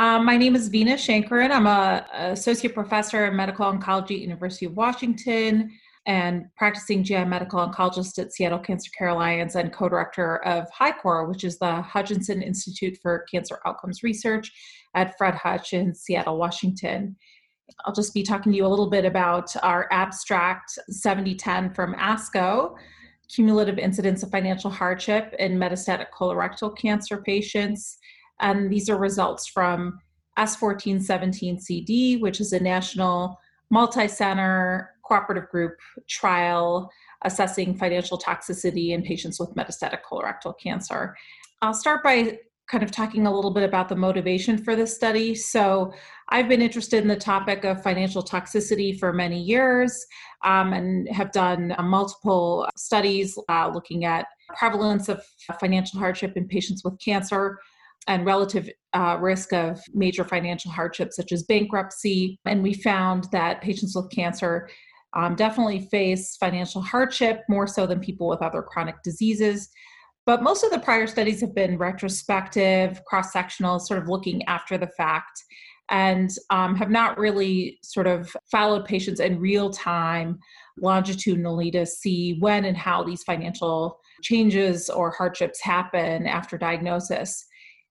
Um, my name is Veena Shankaran. I'm a, associate professor in medical oncology at University of Washington and practicing GI medical oncologist at Seattle Cancer Care Alliance and co-director of HICOR, which is the Hutchinson Institute for Cancer Outcomes Research at Fred Hutch in Seattle, Washington. I'll just be talking to you a little bit about our abstract 7010 from ASCO, cumulative incidence of financial hardship in metastatic colorectal cancer patients. And these are results from S1417CD, which is a national multi center cooperative group trial assessing financial toxicity in patients with metastatic colorectal cancer. I'll start by kind of talking a little bit about the motivation for this study. So, I've been interested in the topic of financial toxicity for many years um, and have done uh, multiple studies uh, looking at prevalence of financial hardship in patients with cancer and relative uh, risk of major financial hardship such as bankruptcy. And we found that patients with cancer um, definitely face financial hardship more so than people with other chronic diseases. But most of the prior studies have been retrospective, cross sectional, sort of looking after the fact, and um, have not really sort of followed patients in real time longitudinally to see when and how these financial changes or hardships happen after diagnosis.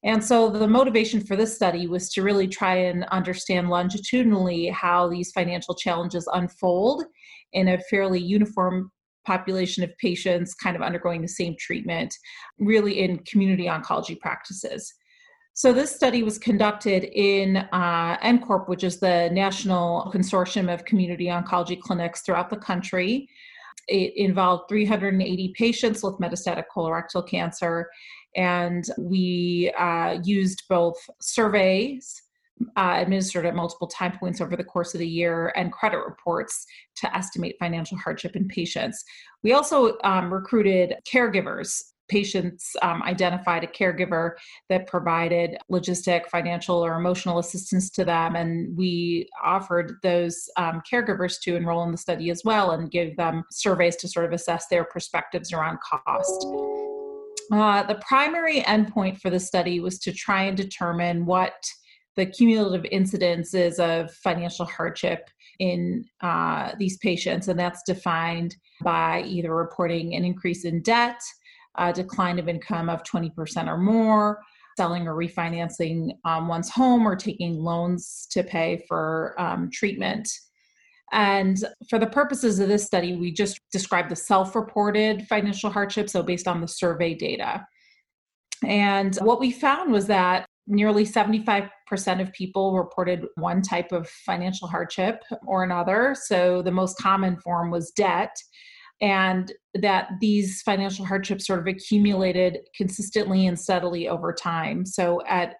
And so the motivation for this study was to really try and understand longitudinally how these financial challenges unfold in a fairly uniform population of patients kind of undergoing the same treatment, really in community oncology practices. So, this study was conducted in uh, NCORP, which is the National Consortium of Community Oncology Clinics throughout the country. It involved 380 patients with metastatic colorectal cancer and we uh, used both surveys uh, administered at multiple time points over the course of the year and credit reports to estimate financial hardship in patients. We also um, recruited caregivers. Patients um, identified a caregiver that provided logistic, financial, or emotional assistance to them, and we offered those um, caregivers to enroll in the study as well and give them surveys to sort of assess their perspectives around cost. Uh, the primary endpoint for the study was to try and determine what the cumulative incidences of financial hardship in uh, these patients, and that's defined by either reporting an increase in debt, a decline of income of 20% or more, selling or refinancing um, one's home, or taking loans to pay for um, treatment. And for the purposes of this study, we just described the self reported financial hardship, so based on the survey data. And what we found was that nearly 75% of people reported one type of financial hardship or another. So the most common form was debt. And that these financial hardships sort of accumulated consistently and steadily over time. So at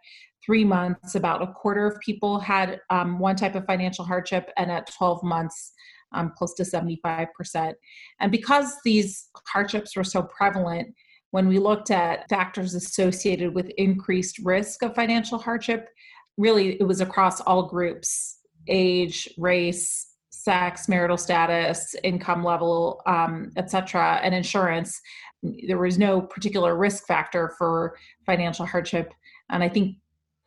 three months, about a quarter of people had um, one type of financial hardship, and at 12 months, um, close to 75%. And because these hardships were so prevalent, when we looked at factors associated with increased risk of financial hardship, really it was across all groups age, race, sex, marital status, income level, um, etc., and insurance. There was no particular risk factor for financial hardship. And I think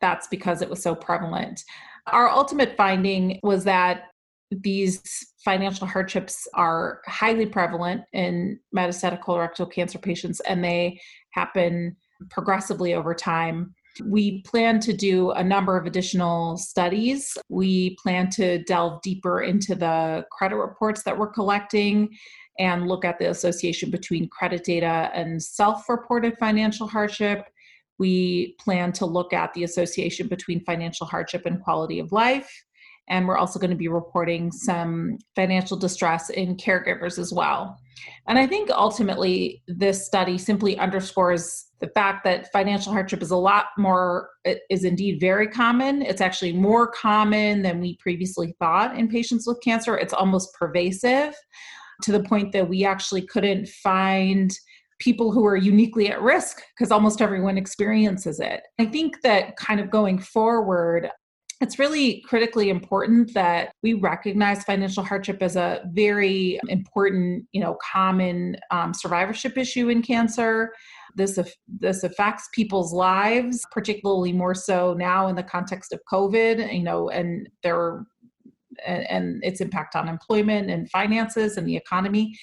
that's because it was so prevalent. Our ultimate finding was that these financial hardships are highly prevalent in metastatic colorectal cancer patients and they happen progressively over time. We plan to do a number of additional studies. We plan to delve deeper into the credit reports that we're collecting and look at the association between credit data and self reported financial hardship we plan to look at the association between financial hardship and quality of life. And we're also going to be reporting some financial distress in caregivers as well. And I think ultimately, this study simply underscores the fact that financial hardship is a lot more, is indeed very common. It's actually more common than we previously thought in patients with cancer. It's almost pervasive to the point that we actually couldn't find people who are uniquely at risk because almost everyone experiences it. I think that kind of going forward, it's really critically important that we recognize financial hardship as a very important, you know, common um, survivorship issue in cancer. this this affects people's lives, particularly more so now in the context of COVID. You know, and there and, and its impact on employment and finances and the economy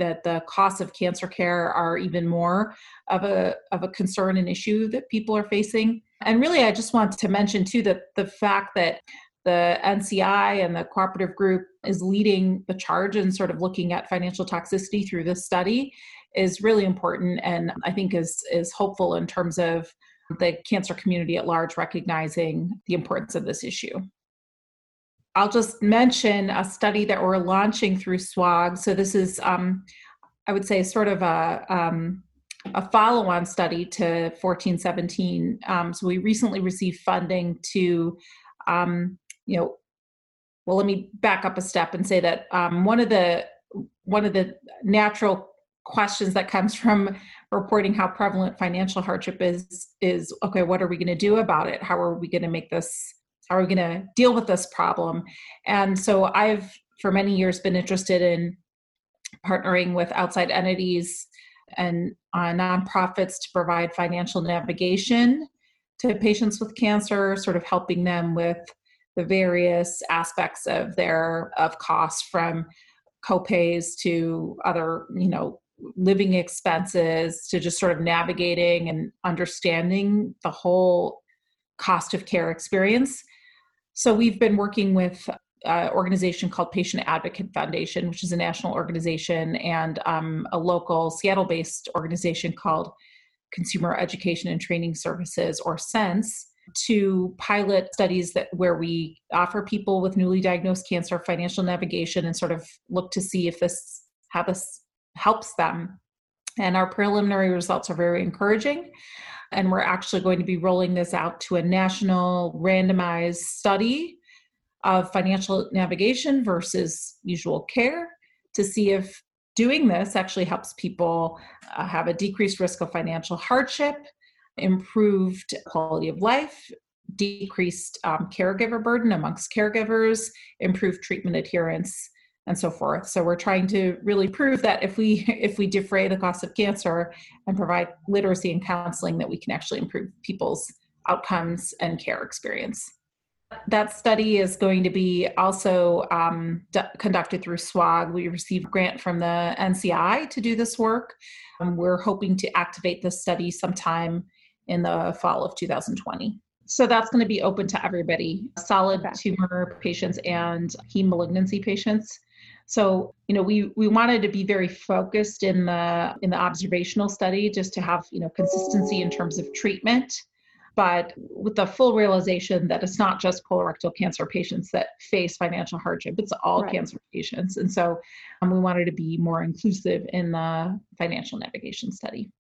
that the costs of cancer care are even more of a of a concern and issue that people are facing. And really, I just want to mention too that the fact that the NCI and the cooperative group is leading the charge and sort of looking at financial toxicity through this study is really important and I think is is hopeful in terms of the cancer community at large recognizing the importance of this issue. I'll just mention a study that we're launching through SWOG. So this is, um, I would say, sort of a um, a follow-on study to 1417. Um, so we recently received funding to, um, you know, well, let me back up a step and say that um, one of the one of the natural questions that comes from reporting how prevalent financial hardship is is okay. What are we going to do about it? How are we going to make this are we going to deal with this problem? And so I've, for many years, been interested in partnering with outside entities and uh, nonprofits to provide financial navigation to patients with cancer, sort of helping them with the various aspects of their of costs from copays to other, you know, living expenses to just sort of navigating and understanding the whole cost of care experience. So we've been working with an organization called Patient Advocate Foundation, which is a national organization, and um, a local Seattle based organization called Consumer Education and Training Services, or CENS, to pilot studies that where we offer people with newly diagnosed cancer financial navigation and sort of look to see if this how this helps them. And our preliminary results are very encouraging. And we're actually going to be rolling this out to a national randomized study of financial navigation versus usual care to see if doing this actually helps people uh, have a decreased risk of financial hardship, improved quality of life, decreased um, caregiver burden amongst caregivers, improved treatment adherence, and so forth. So we're trying to really prove that if we if we defray the cost of cancer and provide literacy and counseling, that we can actually improve people's outcomes and care experience. That study is going to be also um, d- conducted through SWOG. We received a grant from the NCI to do this work. Um, we're hoping to activate this study sometime in the fall of 2020. So that's going to be open to everybody solid tumor patients and heme malignancy patients. So, you know, we we wanted to be very focused in the in the observational study just to have, you know, consistency in terms of treatment, but with the full realization that it's not just colorectal cancer patients that face financial hardship, it's all right. cancer patients. And so um, we wanted to be more inclusive in the financial navigation study.